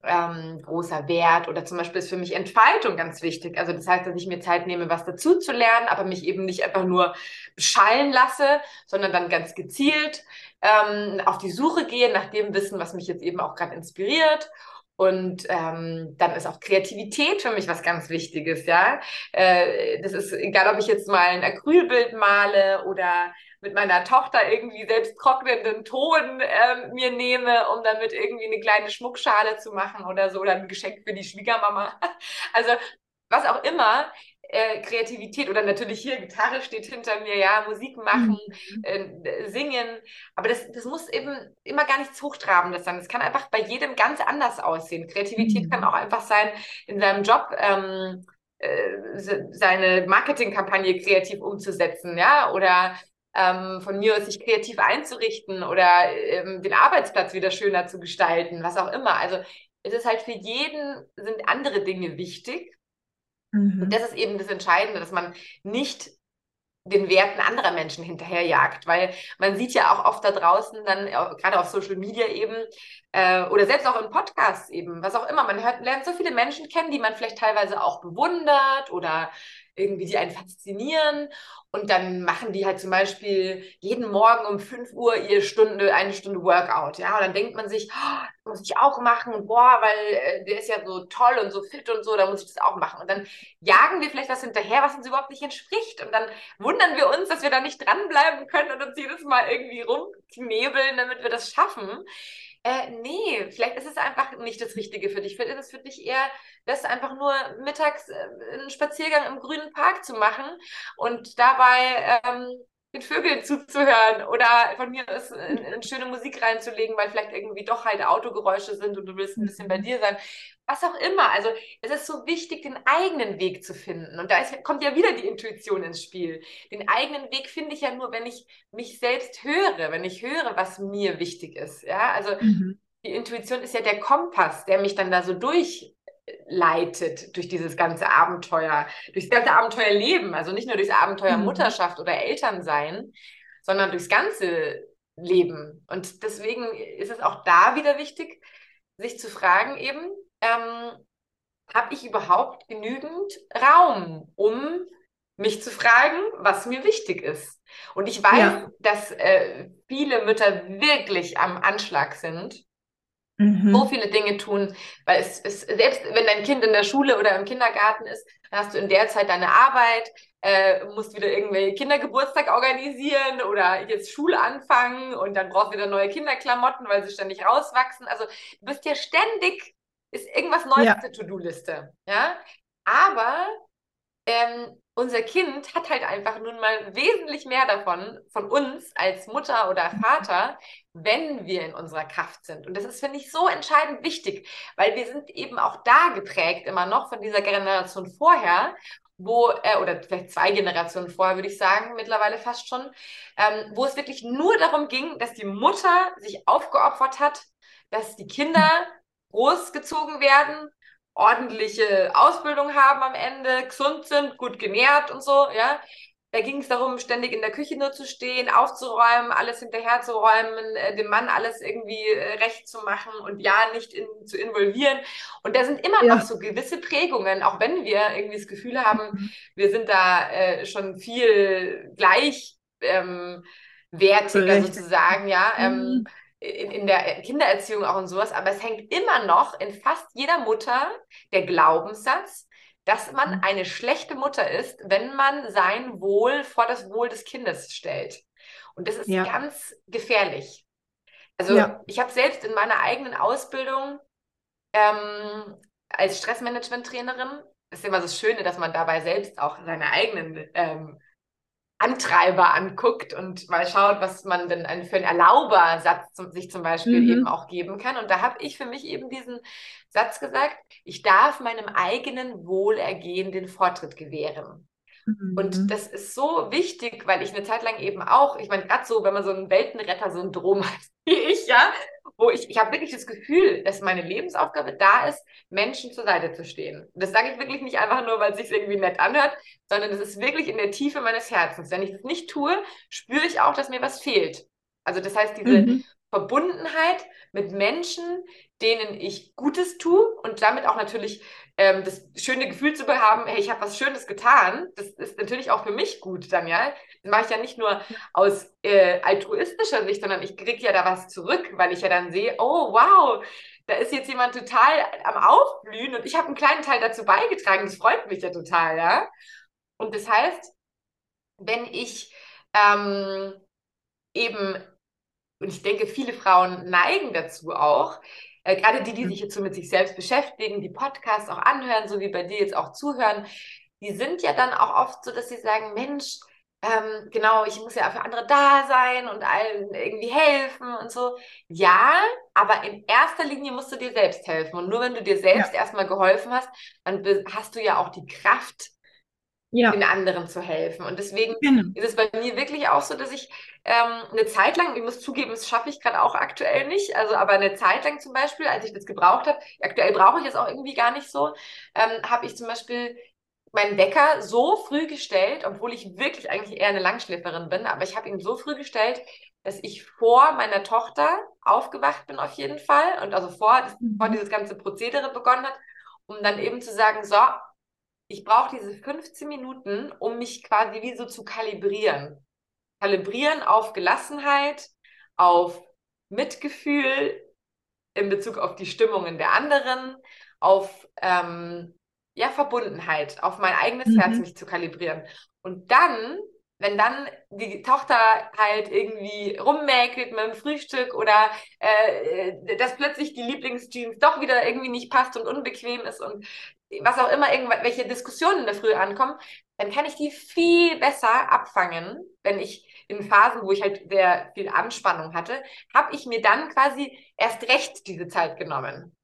ähm, großer Wert oder zum Beispiel ist für mich Entfaltung ganz wichtig. Also das heißt, dass ich mir Zeit nehme, was dazu zu lernen, aber mich eben nicht einfach nur beschallen lasse, sondern dann ganz gezielt ähm, auf die Suche gehe nach dem Wissen, was mich jetzt eben auch gerade inspiriert. Und ähm, dann ist auch Kreativität für mich was ganz Wichtiges, ja. Äh, das ist egal, ob ich jetzt mal ein Acrylbild male oder mit meiner Tochter irgendwie selbst trocknenden Ton äh, mir nehme, um damit irgendwie eine kleine Schmuckschale zu machen oder so, oder ein Geschenk für die Schwiegermama. Also was auch immer, äh, Kreativität oder natürlich hier Gitarre steht hinter mir, ja, Musik machen, mhm. äh, singen, aber das, das muss eben immer gar nichts Hochtrabendes sein. Es kann einfach bei jedem ganz anders aussehen. Kreativität mhm. kann auch einfach sein, in seinem Job ähm, äh, seine Marketingkampagne kreativ umzusetzen, ja, oder ähm, von mir aus sich kreativ einzurichten oder ähm, den Arbeitsplatz wieder schöner zu gestalten, was auch immer. Also es ist halt für jeden sind andere Dinge wichtig. Mhm. Und das ist eben das Entscheidende, dass man nicht den Werten anderer Menschen hinterherjagt, weil man sieht ja auch oft da draußen dann, gerade auf Social Media eben, äh, oder selbst auch in Podcasts eben, was auch immer, man hört, lernt so viele Menschen kennen, die man vielleicht teilweise auch bewundert oder irgendwie die einen faszinieren. Und dann machen die halt zum Beispiel jeden Morgen um 5 Uhr ihre Stunde, eine Stunde Workout. Ja, und dann denkt man sich, oh, das muss ich auch machen. Boah, weil äh, der ist ja so toll und so fit und so, da muss ich das auch machen. Und dann jagen wir vielleicht was hinterher, was uns überhaupt nicht entspricht. Und dann wundern wir uns, dass wir da nicht dranbleiben können und uns jedes Mal irgendwie rumknebeln, damit wir das schaffen. Äh, nee, vielleicht ist es einfach nicht das Richtige für dich. Vielleicht ist es für dich eher, das einfach nur mittags äh, einen Spaziergang im grünen Park zu machen und dabei ähm, den Vögeln zuzuhören oder von mir aus eine schöne Musik reinzulegen, weil vielleicht irgendwie doch halt Autogeräusche sind und du willst ein bisschen bei mhm. dir sein. Was auch immer. Also es ist so wichtig, den eigenen Weg zu finden. Und da ist, kommt ja wieder die Intuition ins Spiel. Den eigenen Weg finde ich ja nur, wenn ich mich selbst höre, wenn ich höre, was mir wichtig ist. Ja, also mhm. die Intuition ist ja der Kompass, der mich dann da so durch leitet durch dieses ganze Abenteuer, durchs ganze Abenteuerleben, also nicht nur durchs Abenteuer mhm. Mutterschaft oder Elternsein, sondern durchs ganze leben. Und deswegen ist es auch da wieder wichtig, sich zu fragen eben, ähm, habe ich überhaupt genügend Raum, um mich zu fragen, was mir wichtig ist. Und ich weiß, ja. dass äh, viele Mütter wirklich am Anschlag sind. Mhm. So viele Dinge tun, weil es ist, selbst wenn dein Kind in der Schule oder im Kindergarten ist, dann hast du in der Zeit deine Arbeit, äh, musst wieder irgendwelche Kindergeburtstag organisieren oder jetzt Schule anfangen und dann brauchst du wieder neue Kinderklamotten, weil sie ständig rauswachsen. Also du bist ja ständig, ist irgendwas Neues ja. auf der To-Do-Liste. Ja? Aber ähm, unser Kind hat halt einfach nun mal wesentlich mehr davon, von uns als Mutter oder Vater, wenn wir in unserer Kraft sind. Und das ist, finde ich, so entscheidend wichtig, weil wir sind eben auch da geprägt, immer noch von dieser Generation vorher, wo, äh, oder vielleicht zwei Generationen vorher, würde ich sagen, mittlerweile fast schon, ähm, wo es wirklich nur darum ging, dass die Mutter sich aufgeopfert hat, dass die Kinder großgezogen werden ordentliche Ausbildung haben am Ende, gesund sind, gut genährt und so, ja. Da ging es darum, ständig in der Küche nur zu stehen, aufzuräumen, alles hinterherzuräumen, äh, dem Mann alles irgendwie äh, recht zu machen und ja, nicht in, zu involvieren. Und da sind immer ja. noch so gewisse Prägungen, auch wenn wir irgendwie das Gefühl haben, mhm. wir sind da äh, schon viel gleich ähm, sozusagen, ja. Ähm, mhm in, in der Kindererziehung auch und sowas, aber es hängt immer noch in fast jeder Mutter der Glaubenssatz, dass man mhm. eine schlechte Mutter ist, wenn man sein Wohl vor das Wohl des Kindes stellt. Und das ist ja. ganz gefährlich. Also ja. ich habe selbst in meiner eigenen Ausbildung ähm, als Stressmanagement-Trainerin, das ist immer das Schöne, dass man dabei selbst auch seine eigenen ähm, Antreiber anguckt und mal schaut, was man denn für einen Erlaubersatz zum, sich zum Beispiel mhm. eben auch geben kann. Und da habe ich für mich eben diesen Satz gesagt, ich darf meinem eigenen Wohlergehen den Vortritt gewähren. Mhm. Und das ist so wichtig, weil ich eine Zeit lang eben auch, ich meine, gerade so, wenn man so ein Weltenretter-Syndrom hat, wie ich, ja, wo ich, ich habe wirklich das Gefühl, dass meine Lebensaufgabe da ist, Menschen zur Seite zu stehen. Das sage ich wirklich nicht einfach nur, weil es sich irgendwie nett anhört, sondern es ist wirklich in der Tiefe meines Herzens. Wenn ich das nicht tue, spüre ich auch, dass mir was fehlt. Also das heißt, diese mhm. Verbundenheit mit Menschen, denen ich Gutes tue und damit auch natürlich ähm, das schöne Gefühl zu haben, hey, ich habe was Schönes getan, das ist natürlich auch für mich gut dann, ja. Das mache ich ja nicht nur aus äh, altruistischer Sicht, sondern ich kriege ja da was zurück, weil ich ja dann sehe, oh wow, da ist jetzt jemand total am Aufblühen und ich habe einen kleinen Teil dazu beigetragen. Das freut mich ja total, ja. Und das heißt, wenn ich ähm, eben, und ich denke, viele Frauen neigen dazu auch, äh, gerade die, die sich jetzt so mit sich selbst beschäftigen, die Podcasts auch anhören, so wie bei dir jetzt auch zuhören, die sind ja dann auch oft so, dass sie sagen, Mensch, ähm, genau, ich muss ja für andere da sein und allen irgendwie helfen und so. Ja, aber in erster Linie musst du dir selbst helfen. Und nur wenn du dir selbst ja. erstmal geholfen hast, dann hast du ja auch die Kraft, ja. den anderen zu helfen. Und deswegen genau. ist es bei mir wirklich auch so, dass ich ähm, eine Zeit lang, ich muss zugeben, das schaffe ich gerade auch aktuell nicht, also aber eine Zeit lang zum Beispiel, als ich das gebraucht habe, aktuell brauche ich es auch irgendwie gar nicht so, ähm, habe ich zum Beispiel meinen Wecker so früh gestellt, obwohl ich wirklich eigentlich eher eine Langschläferin bin, aber ich habe ihn so früh gestellt, dass ich vor meiner Tochter aufgewacht bin auf jeden Fall und also vor, das, vor mhm. dieses ganze Prozedere begonnen hat, um dann eben zu sagen, so, ich brauche diese 15 Minuten, um mich quasi wie so zu kalibrieren. Kalibrieren auf Gelassenheit, auf Mitgefühl in Bezug auf die Stimmungen der anderen, auf ähm, ja, Verbundenheit, auf mein eigenes mhm. Herz mich zu kalibrieren. Und dann wenn dann die Tochter halt irgendwie rummäkelt mit dem Frühstück oder äh, dass plötzlich die Lieblingsjeans doch wieder irgendwie nicht passt und unbequem ist und was auch immer, irgendwelche Diskussionen in der Früh ankommen, dann kann ich die viel besser abfangen, wenn ich in Phasen, wo ich halt sehr viel Anspannung hatte, habe ich mir dann quasi erst recht diese Zeit genommen.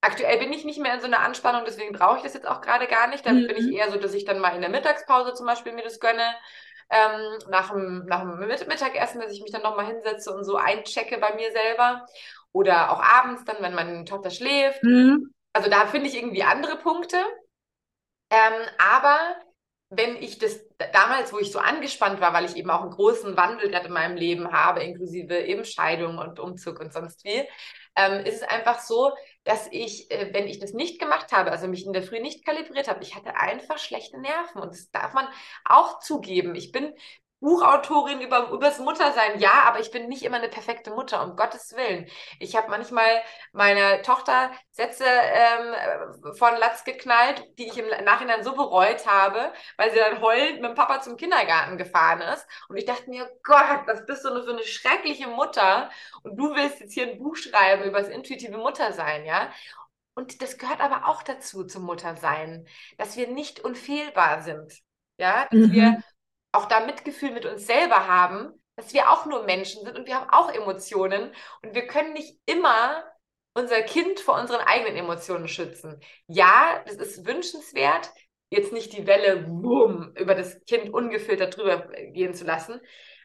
Aktuell bin ich nicht mehr in so einer Anspannung, deswegen brauche ich das jetzt auch gerade gar nicht. Dann mhm. bin ich eher so, dass ich dann mal in der Mittagspause zum Beispiel mir das gönne ähm, nach, dem, nach dem Mittagessen, dass ich mich dann nochmal hinsetze und so einchecke bei mir selber. Oder auch abends dann, wenn meine Tochter schläft. Mhm. Also da finde ich irgendwie andere Punkte. Ähm, aber wenn ich das damals, wo ich so angespannt war, weil ich eben auch einen großen Wandel gerade in meinem Leben habe, inklusive eben Scheidung und Umzug und sonst wie, ähm, ist es einfach so, dass ich, äh, wenn ich das nicht gemacht habe, also mich in der Früh nicht kalibriert habe, ich hatte einfach schlechte Nerven und das darf man auch zugeben. Ich bin Buchautorin über übers Muttersein, ja, aber ich bin nicht immer eine perfekte Mutter, um Gottes Willen. Ich habe manchmal meiner Tochter Sätze ähm, von Latz geknallt, die ich im Nachhinein so bereut habe, weil sie dann heulend mit dem Papa zum Kindergarten gefahren ist. Und ich dachte mir, Gott, was bist du nur für eine schreckliche Mutter? Und du willst jetzt hier ein Buch schreiben über das intuitive Muttersein, ja? Und das gehört aber auch dazu zum Muttersein, dass wir nicht unfehlbar sind. Ja, dass mhm. wir auch da Mitgefühl mit uns selber haben, dass wir auch nur Menschen sind und wir haben auch Emotionen und wir können nicht immer unser Kind vor unseren eigenen Emotionen schützen. Ja, das ist wünschenswert, jetzt nicht die Welle boom, über das Kind ungefiltert drüber gehen zu lassen.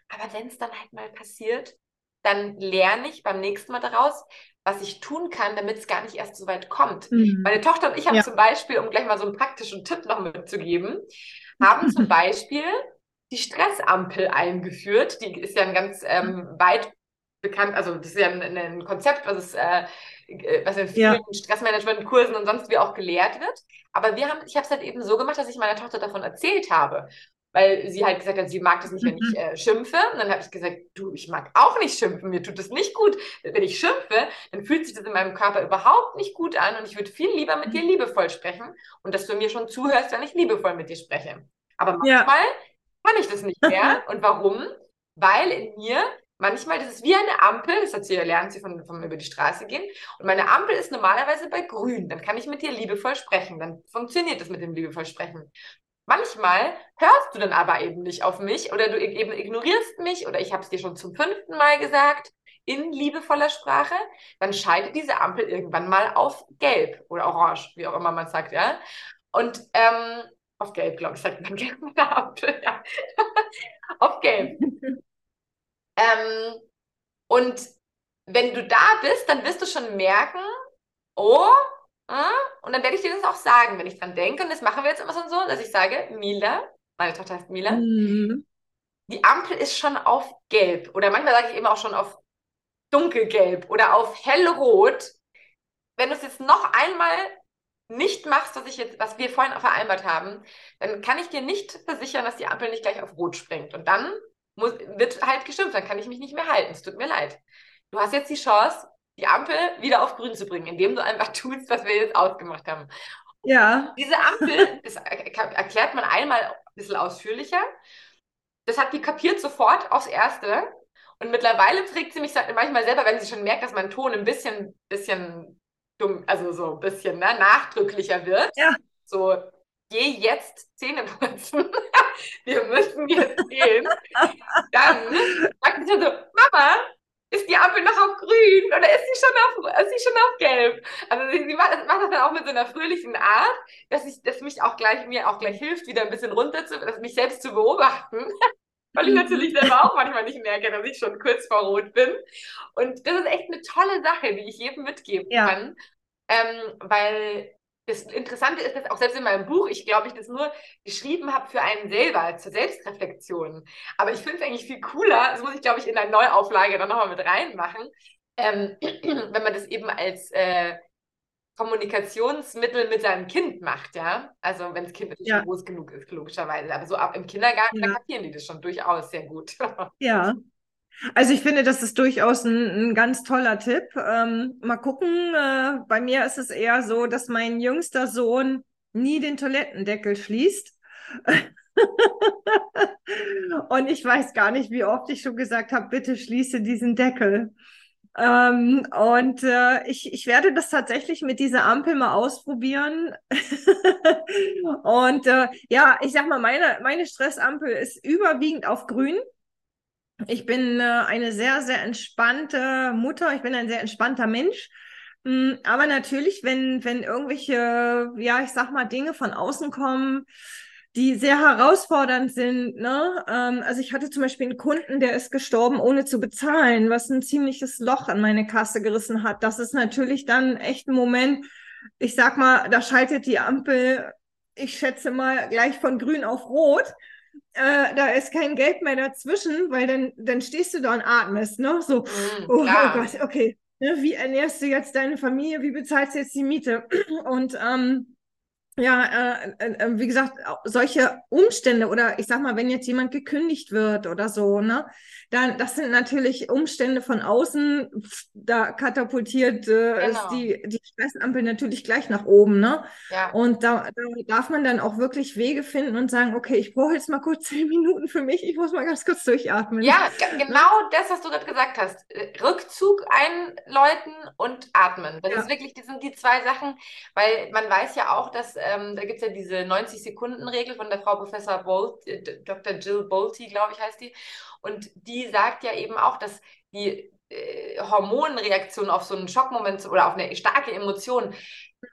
Aber wenn es dann halt mal passiert, dann lerne ich beim nächsten Mal daraus, was ich tun kann, damit es gar nicht erst so weit kommt. Mhm. Meine Tochter und ich haben ja. zum Beispiel, um gleich mal so einen praktischen Tipp noch mitzugeben, haben zum Beispiel die Stressampel eingeführt. Die ist ja ein ganz ähm, weit bekannt, also das ist ja ein, ein Konzept, was es äh, äh was in vielen ja. Stressmanagement-Kursen und sonst wie auch gelehrt wird. Aber wir haben, ich habe es halt eben so gemacht, dass ich meiner Tochter davon erzählt habe. Weil sie halt gesagt hat, sie mag das nicht, wenn ich mhm. äh, schimpfe. Und dann habe ich gesagt, du, ich mag auch nicht schimpfen, mir tut das nicht gut. Wenn ich schimpfe, dann fühlt sich das in meinem Körper überhaupt nicht gut an und ich würde viel lieber mit dir mhm. liebevoll sprechen und dass du mir schon zuhörst, wenn ich liebevoll mit dir spreche. Aber manchmal ja kann ich das nicht mehr. Und warum? Weil in mir manchmal, das ist wie eine Ampel, das hat sie, lernt sie von, von über die Straße gehen. Und meine Ampel ist normalerweise bei grün. Dann kann ich mit dir liebevoll sprechen. Dann funktioniert das mit dem liebevoll sprechen. Manchmal hörst du dann aber eben nicht auf mich oder du eben ignorierst mich oder ich habe es dir schon zum fünften Mal gesagt in liebevoller Sprache, dann schaltet diese Ampel irgendwann mal auf gelb oder orange, wie auch immer man sagt, ja. Und ähm, auf Gelb, glaube ich, sagt man gelb mit der Ampel. Ja. auf Gelb. ähm, und wenn du da bist, dann wirst du schon merken, oh, äh, und dann werde ich dir das auch sagen, wenn ich dran denke. Und das machen wir jetzt immer so, dass ich sage, Mila, meine Tochter heißt Mila, mhm. die Ampel ist schon auf Gelb. Oder manchmal sage ich eben auch schon auf dunkelgelb oder auf hellrot. Wenn du es jetzt noch einmal nicht machst, was ich jetzt, was wir vorhin vereinbart haben, dann kann ich dir nicht versichern, dass die Ampel nicht gleich auf Rot springt. Und dann muss, wird halt gestimmt, dann kann ich mich nicht mehr halten. Es tut mir leid. Du hast jetzt die Chance, die Ampel wieder auf Grün zu bringen, indem du einfach tust, was wir jetzt ausgemacht haben. Ja. Diese Ampel, das erklärt man einmal ein bisschen ausführlicher. Das hat die kapiert sofort aufs Erste. Und mittlerweile trägt sie mich manchmal selber, wenn sie schon merkt, dass mein Ton ein bisschen, bisschen dumm, also so ein bisschen ne, nachdrücklicher wird. Ja. So, geh jetzt Zähne putzen. Wir müssen jetzt gehen. Dann sagt sie so, Mama, ist die Ampel noch auf grün oder ist sie schon auf, ist sie schon auf gelb? Also sie, sie macht, macht, das dann auch mit so einer fröhlichen Art, dass ich, dass mich auch gleich, mir auch gleich hilft, wieder ein bisschen runter zu, mich selbst zu beobachten. Weil ich natürlich selber auch manchmal nicht merke, dass ich schon kurz vor Rot bin. Und das ist echt eine tolle Sache, die ich jedem mitgeben ja. kann. Ähm, weil das Interessante ist, dass auch selbst in meinem Buch, ich glaube, ich das nur geschrieben habe für einen selber, zur Selbstreflexion. Aber ich finde es eigentlich viel cooler, das muss ich, glaube ich, in der Neuauflage dann nochmal mit reinmachen, ähm, wenn man das eben als äh, Kommunikationsmittel mit seinem Kind macht, ja. Also wenn das Kind ja. groß genug ist, logischerweise. Aber so ab im Kindergarten, ja. da kapieren die das schon durchaus sehr gut. Ja. Also ich finde, das ist durchaus ein, ein ganz toller Tipp. Ähm, mal gucken, äh, bei mir ist es eher so, dass mein jüngster Sohn nie den Toilettendeckel schließt. Und ich weiß gar nicht, wie oft ich schon gesagt habe, bitte schließe diesen Deckel. Ähm, und äh, ich, ich werde das tatsächlich mit dieser Ampel mal ausprobieren. und äh, ja, ich sag mal, meine, meine Stressampel ist überwiegend auf grün. Ich bin äh, eine sehr, sehr entspannte Mutter. Ich bin ein sehr entspannter Mensch. Mm, aber natürlich, wenn, wenn irgendwelche, ja, ich sag mal, Dinge von außen kommen, die sehr herausfordernd sind. Ne? Ähm, also ich hatte zum Beispiel einen Kunden, der ist gestorben, ohne zu bezahlen, was ein ziemliches Loch an meine Kasse gerissen hat. Das ist natürlich dann echt ein Moment, ich sag mal, da schaltet die Ampel ich schätze mal, gleich von grün auf rot. Äh, da ist kein Gelb mehr dazwischen, weil dann, dann stehst du da und atmest, ne? So, Mhm, oh, oh. Gott, okay. Ne, wie ernährst du jetzt deine Familie? Wie bezahlst du jetzt die Miete? Und ähm, ja, äh, äh, äh, wie gesagt, solche Umstände oder ich sag mal, wenn jetzt jemand gekündigt wird oder so, ne, dann das sind natürlich Umstände von außen, da katapultiert äh, ist Genau. die, die Stressampel natürlich gleich nach oben, ne? Ja. Und da, da darf man dann auch wirklich Wege finden und sagen, okay, ich brauche jetzt mal kurz zehn Minuten für mich, ich muss mal ganz kurz durchatmen. Ja, ge- genau das, was du gerade gesagt hast. Äh, Rückzug einläuten und atmen. Das Ja. ist wirklich, das sind die zwei Sachen, weil man weiß ja auch, dass ähm, da gibt es ja diese 90-Sekunden-Regel von der Frau Professor Bolt, äh, Dr. Jill Bolte, glaube ich, heißt die. Und die sagt ja eben auch, dass die äh, Hormonreaktion auf so einen Schockmoment oder auf eine starke Emotion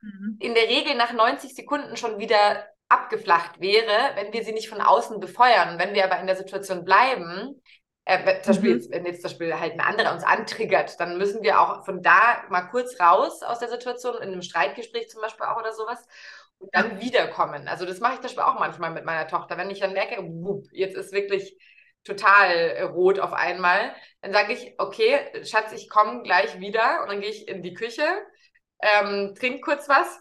Mhm. in der Regel nach 90 Sekunden schon wieder abgeflacht wäre, wenn wir sie nicht von außen befeuern. Wenn wir aber in der Situation bleiben, äh, wenn- zum Beispiel Mhm. jetzt, wenn jetzt zum Beispiel halt ein anderer uns antriggert, dann müssen wir auch von da mal kurz raus aus der Situation, in einem Streitgespräch zum Beispiel auch oder sowas, und dann wiederkommen. Also das mache ich zum Beispiel auch manchmal mit meiner Tochter. Wenn ich dann merke, wupp, jetzt ist wirklich total äh, rot auf einmal, dann sage ich, okay, Schatz, ich komme gleich wieder und dann gehe ich in die Küche, ähm, trink kurz was,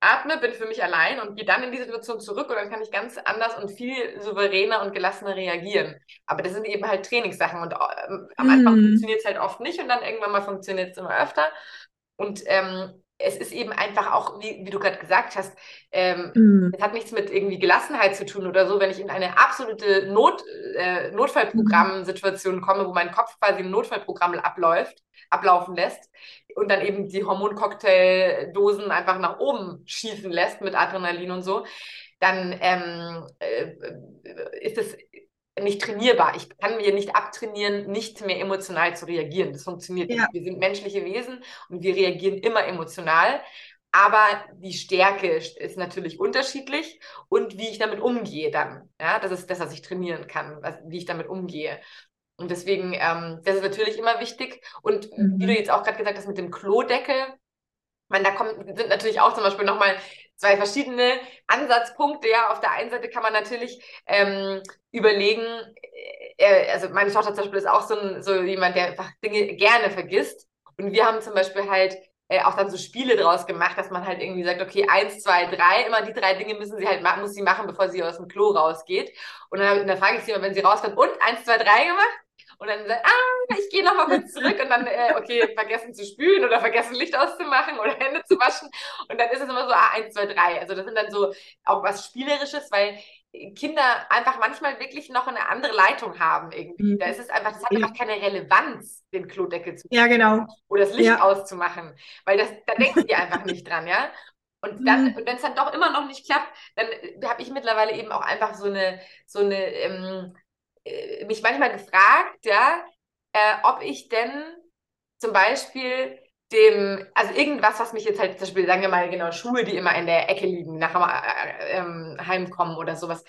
atme, bin für mich allein und gehe dann in die Situation zurück und dann kann ich ganz anders und viel souveräner und gelassener reagieren. Aber das sind eben halt Trainingssachen und ähm, am Anfang Mhm. funktioniert es halt oft nicht und dann irgendwann mal funktioniert es immer öfter. Und ähm, es ist eben einfach auch, wie, wie du gerade gesagt hast, ähm, Mhm. es hat nichts mit irgendwie Gelassenheit zu tun oder so, wenn ich in eine absolute Not, äh, Notfallprogramm-Situation komme, wo mein Kopf quasi im Notfallprogramm abläuft, ablaufen lässt und dann eben die Hormoncocktaildosen einfach nach oben schießen lässt mit Adrenalin und so, dann ähm, äh, ist es nicht trainierbar. Ich kann mir nicht abtrainieren, nicht mehr emotional zu reagieren. Das funktioniert Ja. nicht. Wir sind menschliche Wesen und wir reagieren immer emotional. Aber die Stärke ist natürlich unterschiedlich und wie ich damit umgehe dann. Ja, das ist das, was ich trainieren kann, was, wie ich damit umgehe. Und deswegen, ähm, das ist natürlich immer wichtig. Und Mhm. wie du jetzt auch gerade gesagt hast mit dem Klodeckel, meine, da kommen, sind natürlich auch zum Beispiel nochmal zwei verschiedene Ansatzpunkte. Ja, auf der einen Seite kann man natürlich ähm, überlegen, äh, also meine Tochter zum Beispiel ist auch so, ein, so jemand, der einfach Dinge gerne vergisst. Und wir haben zum Beispiel halt äh, auch dann so Spiele draus gemacht, dass man halt irgendwie sagt, okay, eins, zwei, drei, immer die drei Dinge müssen sie halt machen, muss sie machen, bevor sie aus dem Klo rausgeht. Und dann, dann frage ich sie immer, wenn sie rauskommt, und eins, zwei, drei gemacht? Und dann sagt, ah, ich gehe nochmal kurz zurück und dann, äh, okay, vergessen zu spülen oder vergessen Licht auszumachen oder Hände zu waschen. Und dann ist es immer so, ah, eins, zwei, drei. Also das sind dann so auch was Spielerisches, weil Kinder einfach manchmal wirklich noch eine andere Leitung haben irgendwie. Mhm. Da ist es einfach, das hat einfach keine Relevanz, den Klodeckel zu Ja, genau. oder das Licht Ja. auszumachen, weil das, da denken die einfach nicht dran, ja. Und dann, Mhm. und wenn es dann doch immer noch nicht klappt, dann habe ich mittlerweile eben auch einfach so eine, so eine, ähm, äh, mich manchmal gefragt, ja, äh, ob ich denn zum Beispiel dem, also irgendwas, was mich jetzt halt, zum Beispiel, sagen wir mal, genau, Schuhe, die immer in der Ecke liegen, nach dem äh, ähm, Heimkommen oder sowas,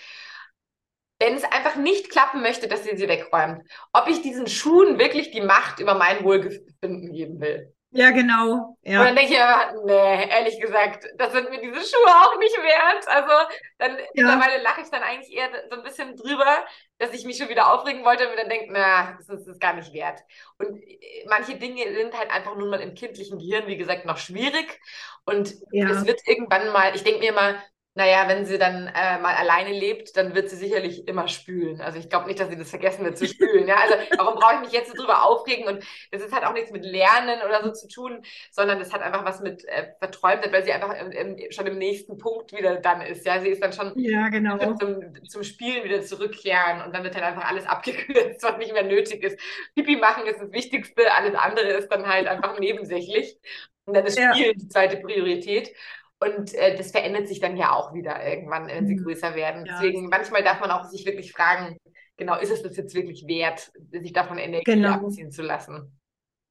wenn es einfach nicht klappen möchte, dass sie sie wegräumt, ob ich diesen Schuhen wirklich die Macht über mein Wohlbefinden geben will. Ja, genau. Und Ja. dann denke ich mir, nee, ehrlich gesagt, das sind mir diese Schuhe auch nicht wert. Also dann mittlerweile lache ich dann eigentlich eher so ein bisschen drüber, dass ich mich schon wieder aufregen wollte und mir dann denke, na, das ist, das ist gar nicht wert. Und äh, manche Dinge sind halt einfach nun mal im kindlichen Gehirn, wie gesagt, noch schwierig. Und Ja. es wird irgendwann mal, ich denke mir mal, naja, wenn sie dann äh, mal alleine lebt, dann wird sie sicherlich immer spülen. Also ich glaube nicht, dass sie das vergessen wird zu spülen. Ja? Also warum brauche ich mich jetzt so drüber aufregen? Und das ist halt auch nichts mit Lernen oder so zu tun, sondern das hat einfach was mit äh, Verträumtheit, weil sie einfach im, im, schon im nächsten Punkt wieder dann ist. Ja, sie ist dann schon Ja, genau. zum, zum Spielen wieder zurückkehren und dann wird halt einfach alles abgekürzt, was nicht mehr nötig ist. Pipi machen ist das Wichtigste, alles andere ist dann halt einfach nebensächlich. Und dann ist Ja. Spielen die zweite Priorität. Und äh, das verändert sich dann ja auch wieder irgendwann, wenn sie Mhm. größer werden. Ja, Deswegen, manchmal darf man auch sich wirklich fragen, genau, ist es das jetzt wirklich wert, sich davon Energie Genau. abziehen zu lassen?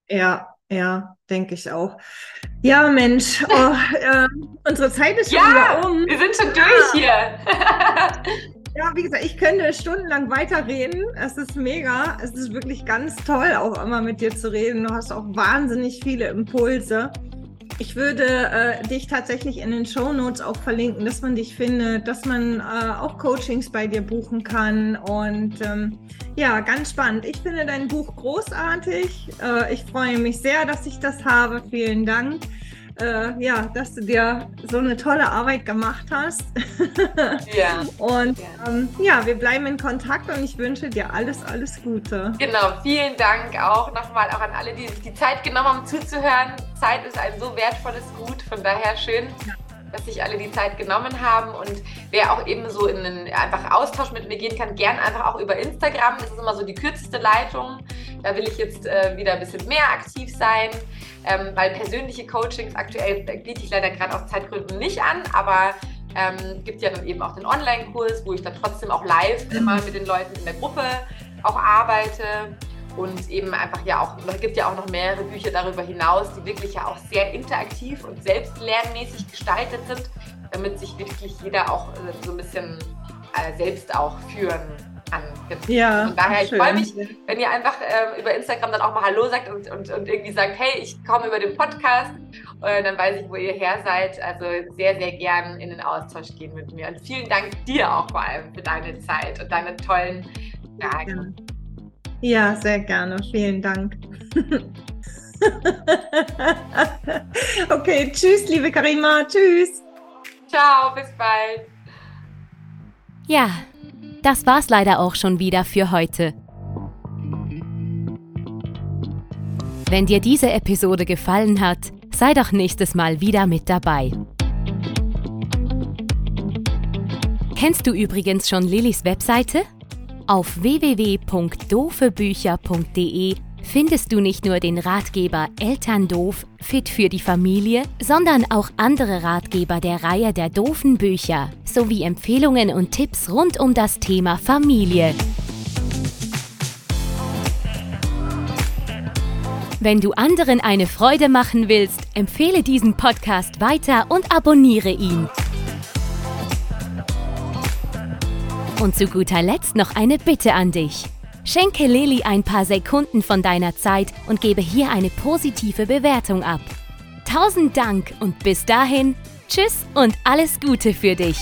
Ja, ja, denke ich auch. Ja, Mensch, oh, äh, unsere Zeit ist schon Ja, wieder um. wir sind schon durch hier. Ja, wie gesagt, ich könnte stundenlang weiterreden. Es ist mega. Es ist wirklich ganz toll, auch immer mit dir zu reden. Du hast auch wahnsinnig viele Impulse. Ich würde äh, dich tatsächlich in den Show Notes auch verlinken, dass man dich findet, dass man äh, auch Coachings bei dir buchen kann. Und ähm, ja, ganz spannend. Ich finde dein Buch großartig. Äh, ich freue mich sehr, dass ich das habe. Vielen Dank äh, ja, dass du dir so eine tolle Arbeit gemacht hast. ja. Und ähm, ja, wir bleiben in Kontakt und ich wünsche dir alles, alles Gute. Genau, vielen Dank auch nochmal auch an alle, die sich die Zeit genommen haben zuzuhören. Zeit ist ein so wertvolles Gut, von daher schön. Ja dass sich alle die Zeit genommen haben und wer auch eben so in einen einfach Austausch mit mir gehen kann, gern einfach auch über Instagram. Das ist immer so die kürzeste Leitung. Da will ich jetzt äh, wieder ein bisschen mehr aktiv sein ähm, weil persönliche Coachings aktuell biete ich leider gerade aus Zeitgründen nicht an, aber ähm, gibt ja dann eben auch den Online-Kurs, wo ich dann trotzdem auch live mhm. immer mit den Leuten in der Gruppe auch arbeite und eben einfach ja auch, es gibt ja auch noch mehrere Bücher darüber hinaus, die wirklich ja auch sehr interaktiv und selbstlernmäßig gestaltet sind, damit sich wirklich jeder auch äh, so ein bisschen äh, selbst auch führen kann. Ja, Von daher, ich freue mich, wenn ihr einfach äh, über Instagram dann auch mal Hallo sagt und, und, und irgendwie sagt, hey, ich komme über den Podcast, äh, dann weiß ich, wo ihr her seid. Also sehr, sehr gern in den Austausch gehen mit mir. Und vielen Dank dir auch vor allem für deine Zeit und deine tollen Fragen. Ja, sehr gerne. Vielen Dank. okay, tschüss, liebe Karima. Tschüss. Ciao, bis bald. Ja, das war's leider auch schon wieder für heute. Wenn dir diese Episode gefallen hat, sei doch nächstes Mal wieder mit dabei. Kennst du übrigens schon Lillys Webseite? Auf www.dofebücher.de findest du nicht nur den Ratgeber Eltern doof, fit für die Familie, sondern auch andere Ratgeber der Reihe der doofen Bücher sowie Empfehlungen und Tipps rund um das Thema Familie. Wenn du anderen eine Freude machen willst, empfehle diesen Podcast weiter und abonniere ihn. Und zu guter Letzt noch eine Bitte an dich. Schenke Lilly ein paar Sekunden von deiner Zeit und gebe hier eine positive Bewertung ab. Tausend Dank und bis dahin, tschüss und alles Gute für dich.